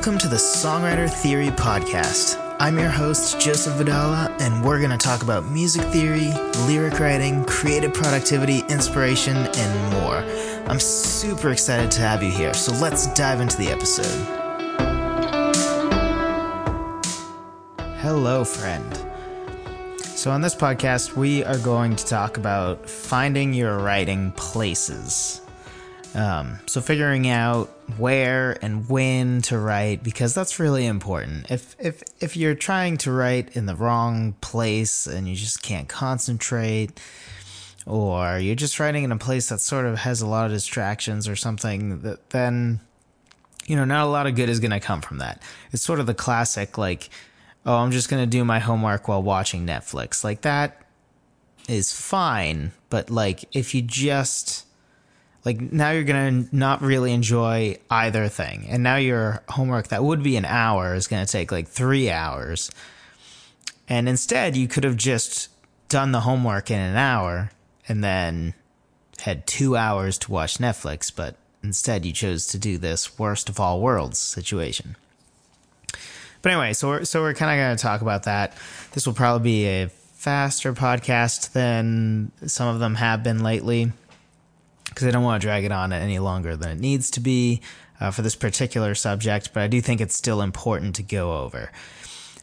Welcome to the Songwriter Theory Podcast. I'm your host, Joseph Vidala, and we're going to talk about music theory, lyric writing, creative productivity, inspiration, and more. I'm super excited to have you here, so let's dive into the episode. Hello, friend. So, on this podcast, we are going to talk about finding your writing places. Um, so figuring out where and when to write because that's really important. If if if you're trying to write in the wrong place and you just can't concentrate, or you're just writing in a place that sort of has a lot of distractions or something, that then you know not a lot of good is going to come from that. It's sort of the classic like, oh, I'm just going to do my homework while watching Netflix. Like that is fine, but like if you just like now you're gonna not really enjoy either thing. And now your homework that would be an hour is gonna take like three hours. And instead you could have just done the homework in an hour and then had two hours to watch netflix but instead you chose to do this worst of all worlds situation. But anyway so we're, so we're kind of going to talk about that. This will probably be a faster podcast than some of them have been lately because I don't want to drag it on any longer than it needs to be uh, for this particular subject, but I do think it's still important to go over.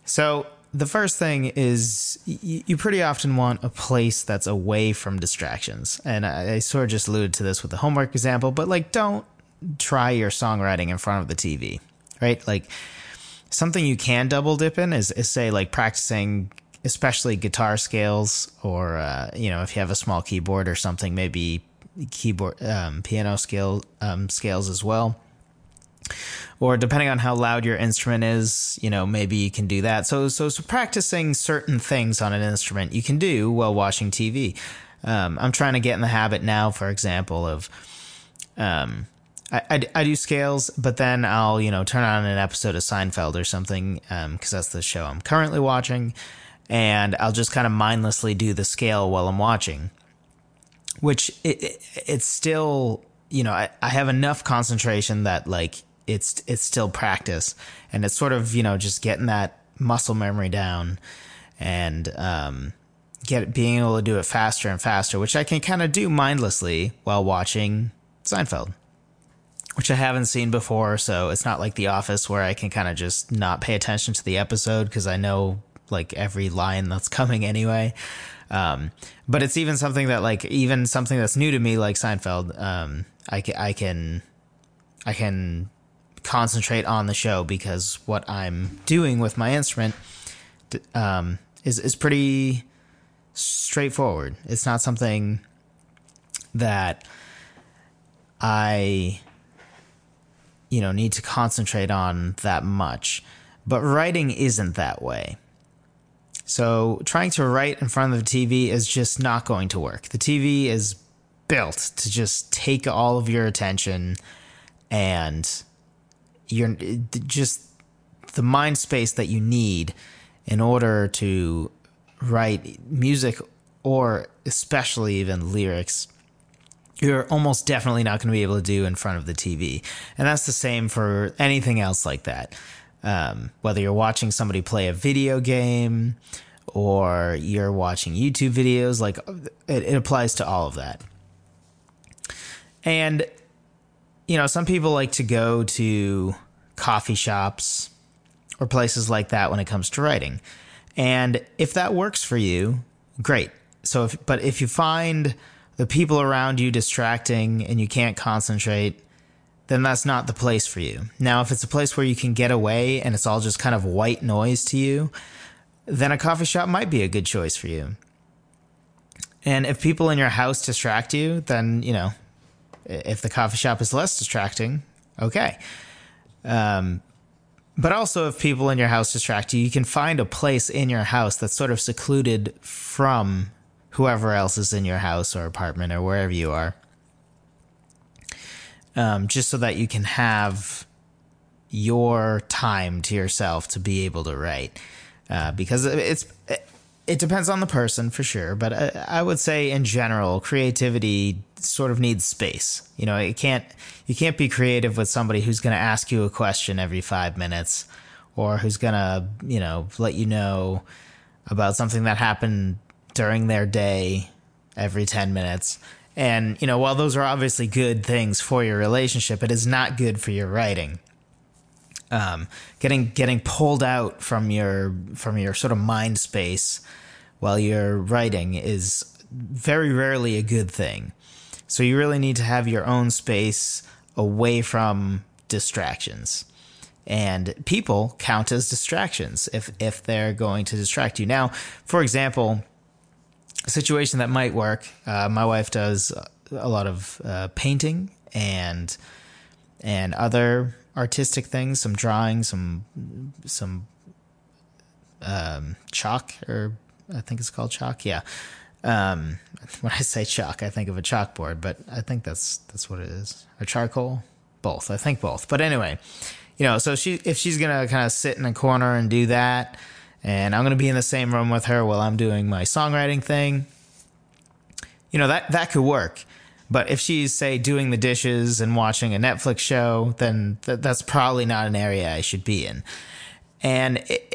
So, the first thing is y- you pretty often want a place that's away from distractions. And I, I sort of just alluded to this with the homework example, but like, don't try your songwriting in front of the TV, right? Like, something you can double dip in is, is say, like, practicing especially guitar scales or uh, you know if you have a small keyboard or something maybe keyboard um, piano scale um, scales as well. Or depending on how loud your instrument is you know maybe you can do that. So so, so practicing certain things on an instrument you can do while watching tv um, i'm trying to get in the habit now for example of um, I, I, I, do scales, but then I'll, you know, turn on an episode of Seinfeld or something, because um, that's the show I'm currently watching, and I'll just kind of mindlessly do the scale while I'm watching which it, it, it's still you know I, I have enough concentration that like it's it's still practice. And it's sort of you know just getting that muscle memory down and um get being able to do it faster and faster which i can kind of do mindlessly while watching seinfeld which i haven't seen before. So it's not like the office where i can kind of just not pay attention to the episode because i know like every line that's coming anyway um, but it's even something that like even something that's new to me, like Seinfeld. Um, I can I can I can concentrate on the show because what I'm doing with my instrument um, is is pretty straightforward. It's not something that I you know need to concentrate on that much. But writing isn't that way. So trying to write in front of the TV is just not going to work. The TV is built to just take all of your attention and you're just the mind space that you need in order to write music or especially even lyrics you're almost definitely not going to be able to do in front of the TV. And that's the same for anything else like that. Um, whether you're watching somebody play a video game or you're watching YouTube videos, like it, it applies to all of that. And, you know, some people like to go to coffee shops or places like that when it comes to writing. And if that works for you, great. So if, but if you find the people around you distracting and you can't concentrate, then that's not the place for you. Now, if it's a place where you can get away and it's all just kind of white noise to you, then a coffee shop might be a good choice for you. And if people in your house distract you, then, you know, if the coffee shop is less distracting, okay. Um, but also, if people in your house distract you, you can find a place in your house that's sort of secluded from whoever else is in your house or apartment or wherever you are um, just so that you can have your time to yourself to be able to write. Uh, because it's it depends on the person for sure, but I, I, would say in general, creativity sort of needs space. You know, it can't you can't be creative with somebody who's going to ask you a question every five minutes, or who's going to you know let you know about something that happened during their day every ten minutes. And you know, while those are obviously good things for your relationship, it is not good for your writing um, getting getting pulled out from your from your sort of mind space while you're writing is very rarely a good thing. So you really need to have your own space away from distractions. And people count as distractions if if they're going to distract you. Now, for example, situation that might work. Uh, my wife does a lot of uh, painting and and other artistic things, some drawing, some some um, chalk, or I think it's called chalk. Yeah. Um, when I say chalk, I think of a chalkboard, but I think that's that's what it is. Or charcoal, both. I think both. But anyway, you know, so she if she's gonna kind of sit in a corner and do that, and I'm gonna be in the same room with her while I'm doing my songwriting thing, you know that that could work. But if she's, say, doing the dishes and watching a Netflix show, then th- that's probably not an area I should be in. And it,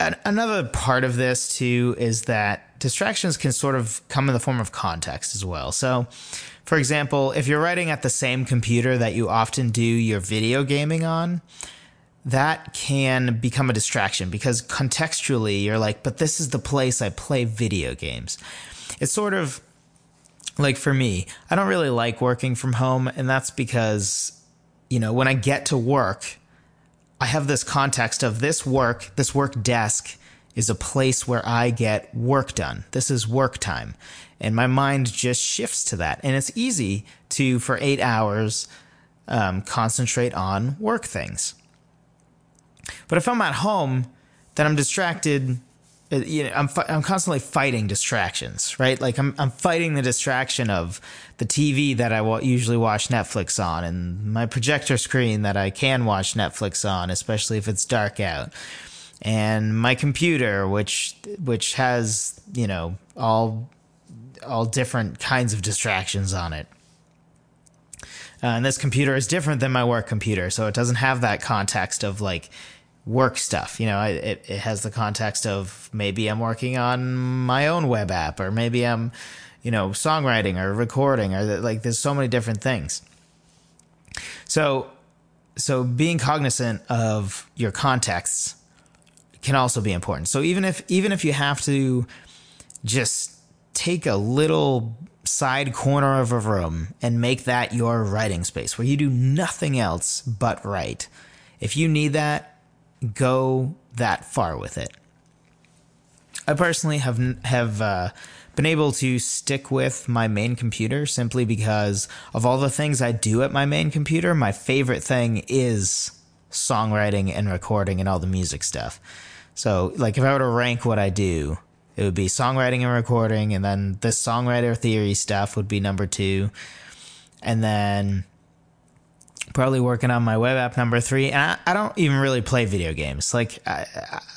it, another part of this, too, is that distractions can sort of come in the form of context as well. So, for example, if you're writing at the same computer that you often do your video gaming on, that can become a distraction because contextually you're like, but this is the place I play video games. It's sort of like for me, I don't really like working from home. And that's because, you know, when I get to work, I have this context of this work, this work desk is a place where I get work done. This is work time. And my mind just shifts to that. And it's easy to, for eight hours, um, concentrate on work things. But if I'm at home, then I'm distracted uh, you know, I'm I'm constantly fighting distractions, right? Like I'm I'm fighting the distraction of the TV that I usually watch Netflix on, and my projector screen that I can watch Netflix on, especially if it's dark out, and my computer, which which has you know all all different kinds of distractions on it. Uh, and this computer is different than my work computer, so it doesn't have that context of like work stuff. You know, it, it has the context of maybe I'm working on my own web app, or maybe I'm, you know, songwriting or recording, or like there's so many different things. So, so being cognizant of your contexts can also be important. So even if even if you have to just take a little side corner of a room and make that your writing space where you do nothing else but write. If you need that, go that far with it. I personally have have uh, been able to stick with my main computer simply because of all the things I do at my main computer. My favorite thing is songwriting and recording and all the music stuff. So, like, if I were to rank what I do, it would be songwriting and recording, and then the songwriter theory stuff would be number two, and then probably working on my web app number three. And I, I don't even really play video games. Like I,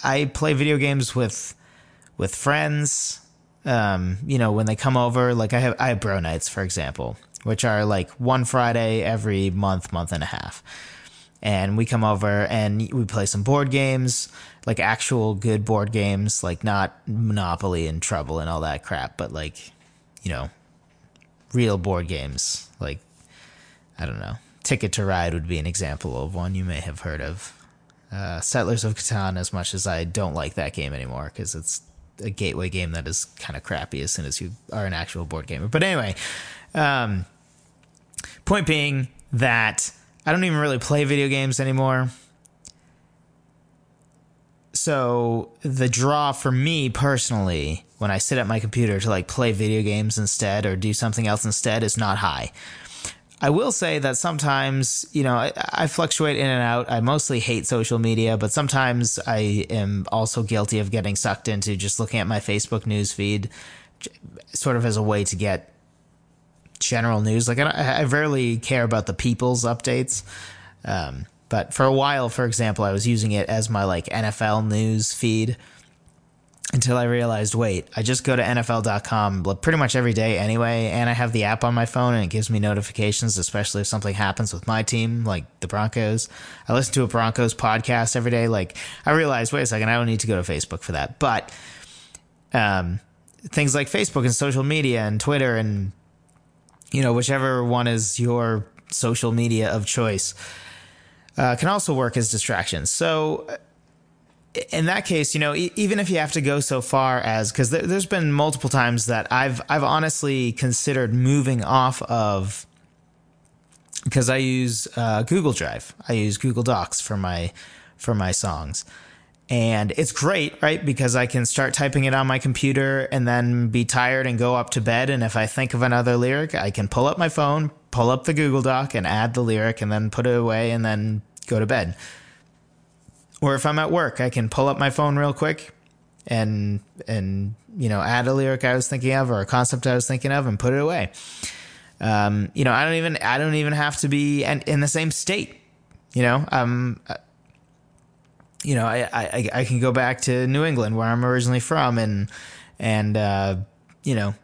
I play video games with with friends. Um, you know, when they come over, like I have I have bro nights, for example, which are like one Friday every month, month and a half. And we come over and we play some board games, like actual good board games, like not Monopoly and Trouble and all that crap, but like, you know, real board games. Like, I don't know Ticket to Ride would be an example of one you may have heard of. Uh, Settlers of Catan, as much as I don't like that game anymore because it's a gateway game that is kind of crappy as soon as you are an actual board gamer. But anyway, um, point being that I don't even really play video games anymore. So the draw for me personally, when I sit at my computer to like play video games instead or do something else instead, is not high. I will say that sometimes, you know, I, I, fluctuate in and out. I mostly hate social media, but sometimes I am also guilty of getting sucked into just looking at my Facebook news feed, sort of as a way to get general news. Like, I, I rarely care about the people's updates. Um, but for a while, for example, I was using it as my like NFL news feed. Until I realized, wait, I just go to NFL.com pretty much every day anyway, and I have the app on my phone and it gives me notifications, especially if something happens with my team, like the Broncos. I listen to a Broncos podcast every day. Like, I realized, wait a second, I don't need to go to Facebook for that. But um, things like Facebook and social media and Twitter and, you know, whichever one is your social media of choice, uh, can also work as distractions. So, in that case, you know, e- even if you have to go so far as because th- there's been multiple times that I've I've honestly considered moving off of because I use uh, Google Drive, I use Google Docs for my for my songs, and it's great, right? Because I can start typing it on my computer and then be tired and go up to bed, and if I think of another lyric, I can pull up my phone, pull up the Google Doc, and add the lyric, and then put it away, and then go to bed or if I'm at work, I can pull up my phone real quick and and you know add a lyric I was thinking of or a concept I was thinking of and put it away. Um, you know, I don't even I don't even have to be in, in the same state. You know, um, you know, I, I I can go back to New England where I'm originally from and and uh, you know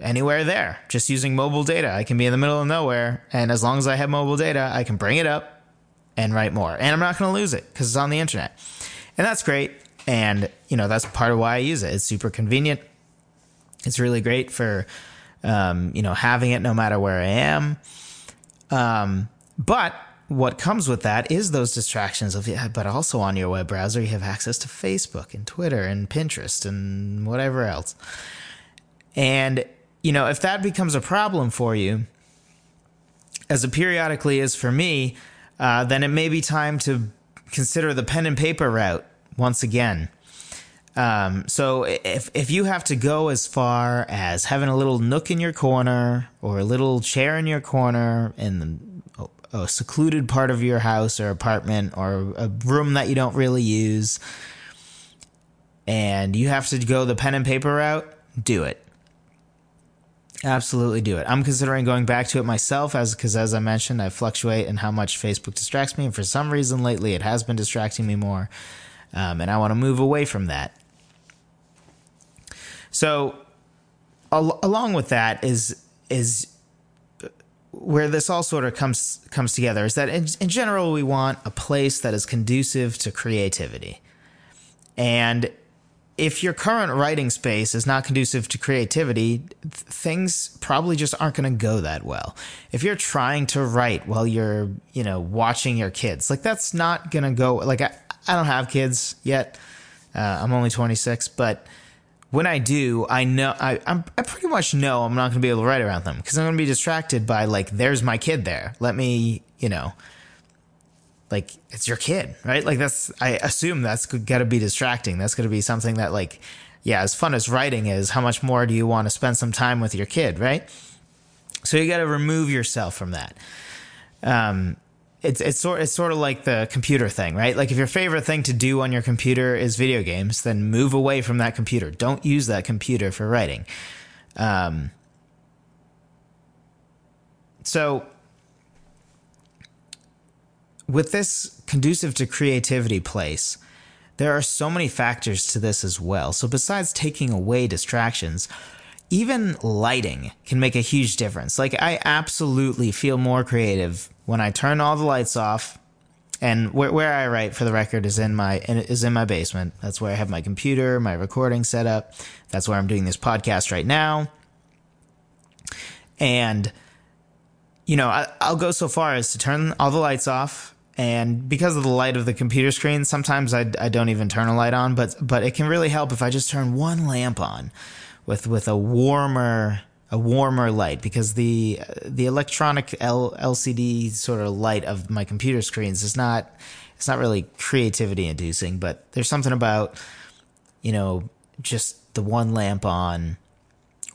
anywhere there just using mobile data. I can be in the middle of nowhere and as long as I have mobile data, I can bring it up and write more. And I'm not going to lose it because it's on the internet. And that's great. And, you know, that's part of why I use it. It's super convenient. It's really great for, um, you know, having it no matter where I am. Um, but what comes with that is those distractions of, yeah, but also on your web browser, you have access to Facebook and Twitter and Pinterest and whatever else. And, you know, if that becomes a problem for you, as it periodically is for me, uh, then it may be time to consider the pen and paper route once again. Um, so if if you have to go as far as having a little nook in your corner or a little chair in your corner in a secluded part of your house or apartment or a room that you don't really use, and you have to go the pen and paper route, do it. Absolutely do it. I'm considering going back to it myself as because as I mentioned, I fluctuate in how much Facebook distracts me, and for some reason lately it has been distracting me more, um, and I want to move away from that. So, al- along with that is is where this all sort of comes comes together is that in, in general we want a place that is conducive to creativity, and if your current writing space is not conducive to creativity, things probably just aren't going to go that well. If you're trying to write while you're, you know, watching your kids, like that's not going to go. Like I, I don't have kids yet. Uh, I'm only 26, but when I do, I know I I'm, i pretty much know I'm not going to be able to write around them because I'm going to be distracted by like, there's my kid there. Let me, you know, like it's your kid, right? Like that's I assume that's got to be distracting. That's going to be something that like yeah, as fun as writing is, how much more do you want to spend some time with your kid, right? So you got to remove yourself from that. Um, it's it's sort it's sort of like the computer thing, right? Like if your favorite thing to do on your computer is video games, then move away from that computer. Don't use that computer for writing. Um, so with this conducive to creativity place, there are so many factors to this as well. So, besides taking away distractions, even lighting can make a huge difference. Like, I absolutely feel more creative when I turn all the lights off. And where, where I write, for the record, is in my is in my basement. That's where I have my computer, my recording setup. That's where I'm doing this podcast right now. And you know, I, I, will go so far as to turn all the lights off and because of the light of the computer screen sometimes I, I don't even turn a light on but but it can really help if i just turn one lamp on with with a warmer a warmer light because the the electronic L, lcd sort of light of my computer screens is not it's not really creativity inducing but there's something about you know just the one lamp on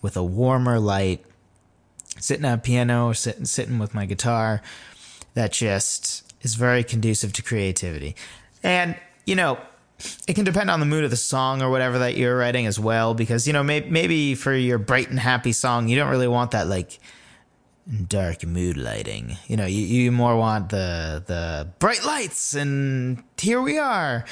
with a warmer light sitting at a piano or sitting sitting with my guitar that just is very conducive to creativity. And, you know, it can depend on the mood of the song or whatever that you're writing as well, because, you know, may- maybe for your bright and happy song, you don't really want that, like, dark mood lighting. You know, you, you more want the, the bright lights and here we are.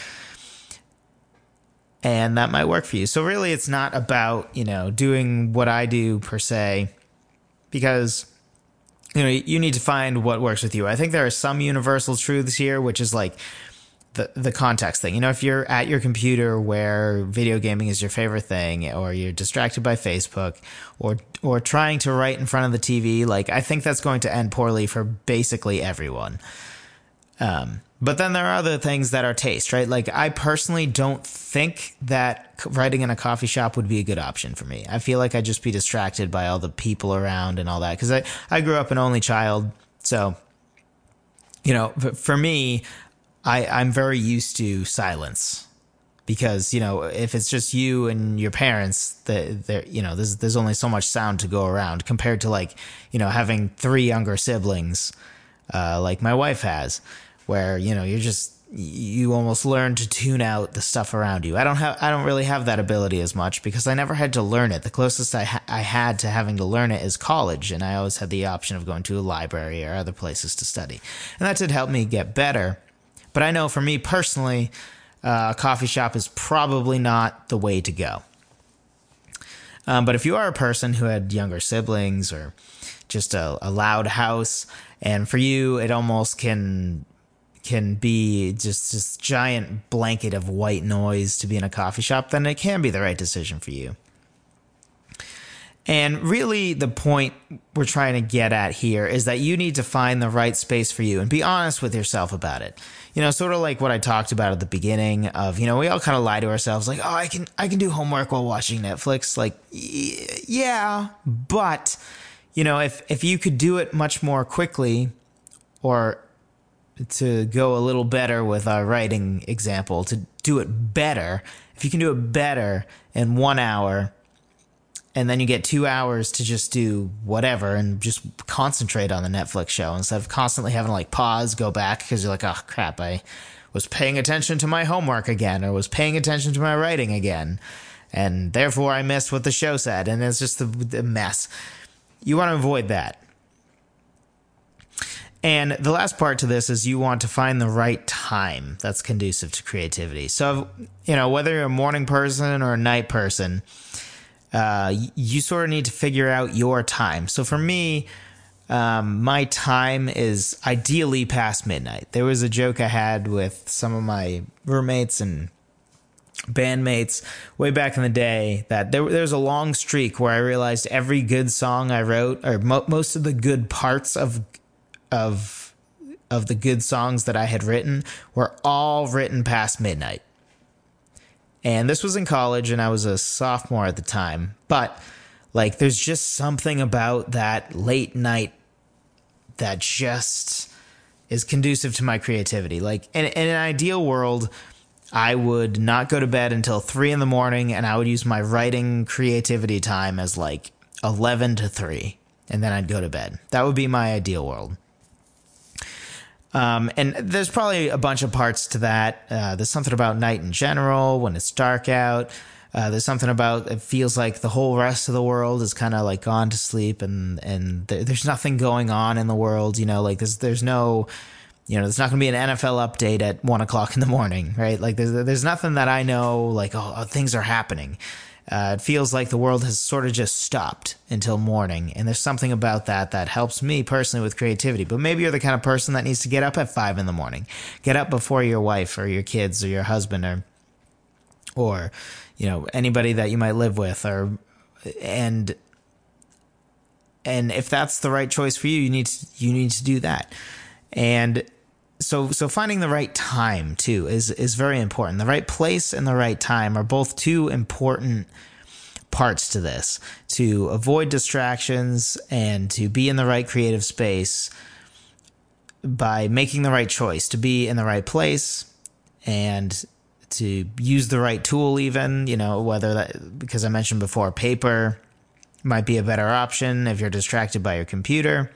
and that might work for you. So really it's not about, you know, doing what I do per se because you know, you need to find what works with you. I think there are some universal truths here, which is like the the context thing. You know, if you're at your computer where video gaming is your favorite thing, or you're distracted by Facebook, or or trying to write in front of the TV, like I think that's going to end poorly for basically everyone. Um, but then there are other things that are taste, right? Like I personally don't think that writing in a coffee shop would be a good option for me. I feel like I'd just be distracted by all the people around and all that because I I grew up an only child, so you know, for me, I I'm very used to silence because you know if it's just you and your parents that there you know there's there's only so much sound to go around compared to like you know having three younger siblings uh, like my wife has where you know you're just you almost learn to tune out the stuff around you. I don't have I don't really have that ability as much because I never had to learn it. The closest I ha- I had to having to learn it is college, and I always had the option of going to a library or other places to study, and that did help me get better. But I know for me personally, uh, a coffee shop is probably not the way to go. Um, but if you are a person who had younger siblings or just a, a loud house, and for you it almost can can be just this giant blanket of white noise to be in a coffee shop, then it can be the right decision for you. And really, the point we're trying to get at here is that you need to find the right space for you and be honest with yourself about it. You know, sort of like what I talked about at the beginning of, you know, we all kind of lie to ourselves like, "Oh, I can I can do homework while watching Netflix." Like, yeah, but you know, if if you could do it much more quickly or to go a little better with our writing example, to do it better, if you can do it better in one hour, and then you get two hours to just do whatever and just concentrate on the Netflix show instead of constantly having to like pause, go back because you're like, oh crap, I was paying attention to my homework again or was paying attention to my writing again. And therefore I missed what the show said. And it's just a, mess. You want to avoid that. And the last part to this is you want to find the right time that's conducive to creativity. So, you know, whether you're a morning person or a night person, uh, you sort of need to figure out your time. So for me, um, my time is ideally past midnight. There was a joke I had with some of my roommates and bandmates way back in the day that there, there was a long streak where I realized every good song I wrote, or mo- most of the good parts of of of the good songs that I had written were all written past midnight. And this was in college and I was a sophomore at the time. But like there's just something about that late night that just is conducive to my creativity. Like in, in an ideal world, I would not go to bed until three in the morning and I would use my writing creativity time as like 11 to 3 and then I'd go to bed. That would be my ideal world. Um, and there's probably a bunch of parts to that. Uh, there's something about night in general when it's dark out. Uh, there's something about it feels like the whole rest of the world is kind of like gone to sleep and and th- there's nothing going on in the world. You know, like there's there's no you know, there's not going to be an NFL update at one o'clock in the morning, right? Like there's there's nothing that I know like oh, oh things are happening. Uh, it feels like the world has sort of just stopped until morning. And there's something about that that helps me personally with creativity. But maybe you're the kind of person that needs to get up at five in the morning, get up before your wife or your kids or your husband or, or, you know, anybody that you might live with or, and, and if that's the right choice for you, you need to, you need to do that. And so so finding the right time too is is very important. The right place and the right time are both two important parts to this. To avoid distractions and to be in the right creative space by making the right choice, to be in the right place and to use the right tool even, you know, whether that because I mentioned before paper might be a better option if you're distracted by your computer.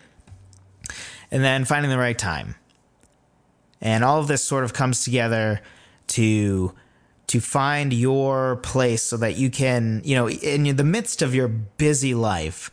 And then finding the right time and all of this sort of comes together to to find your place so that you can you know in the midst of your busy life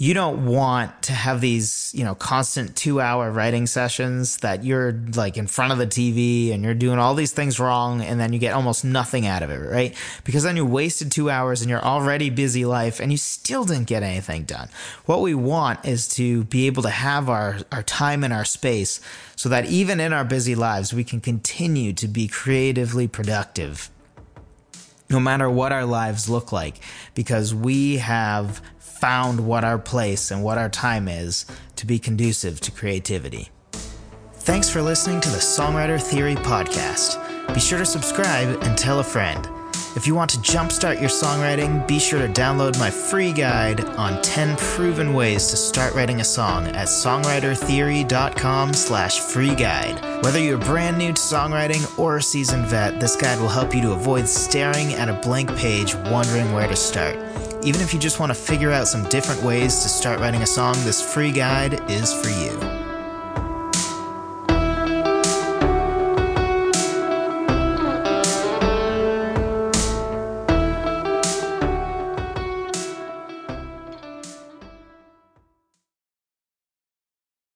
you don't want to have these, you know, constant two hour writing sessions that you're like in front of the TV and you're doing all these things wrong and then you get almost nothing out of it, right? Because then you wasted two hours in your already busy life and you still didn't get anything done. What we want is to be able to have our, our time and our space so that even in our busy lives, we can continue to be creatively productive no matter what our lives look like because we have found what our place and what our time is to be conducive to creativity. Thanks for listening to the Songwriter Theory Podcast. Be sure to subscribe and tell a friend. If you want to jumpstart your songwriting, be sure to download my free guide on 10 proven ways to start writing a song at songwritertheory.com slash free guide. Whether you're brand new to songwriting or a seasoned vet, this guide will help you to avoid staring at a blank page wondering where to start. Even if you just want to figure out some different ways to start writing a song, this free guide is for you.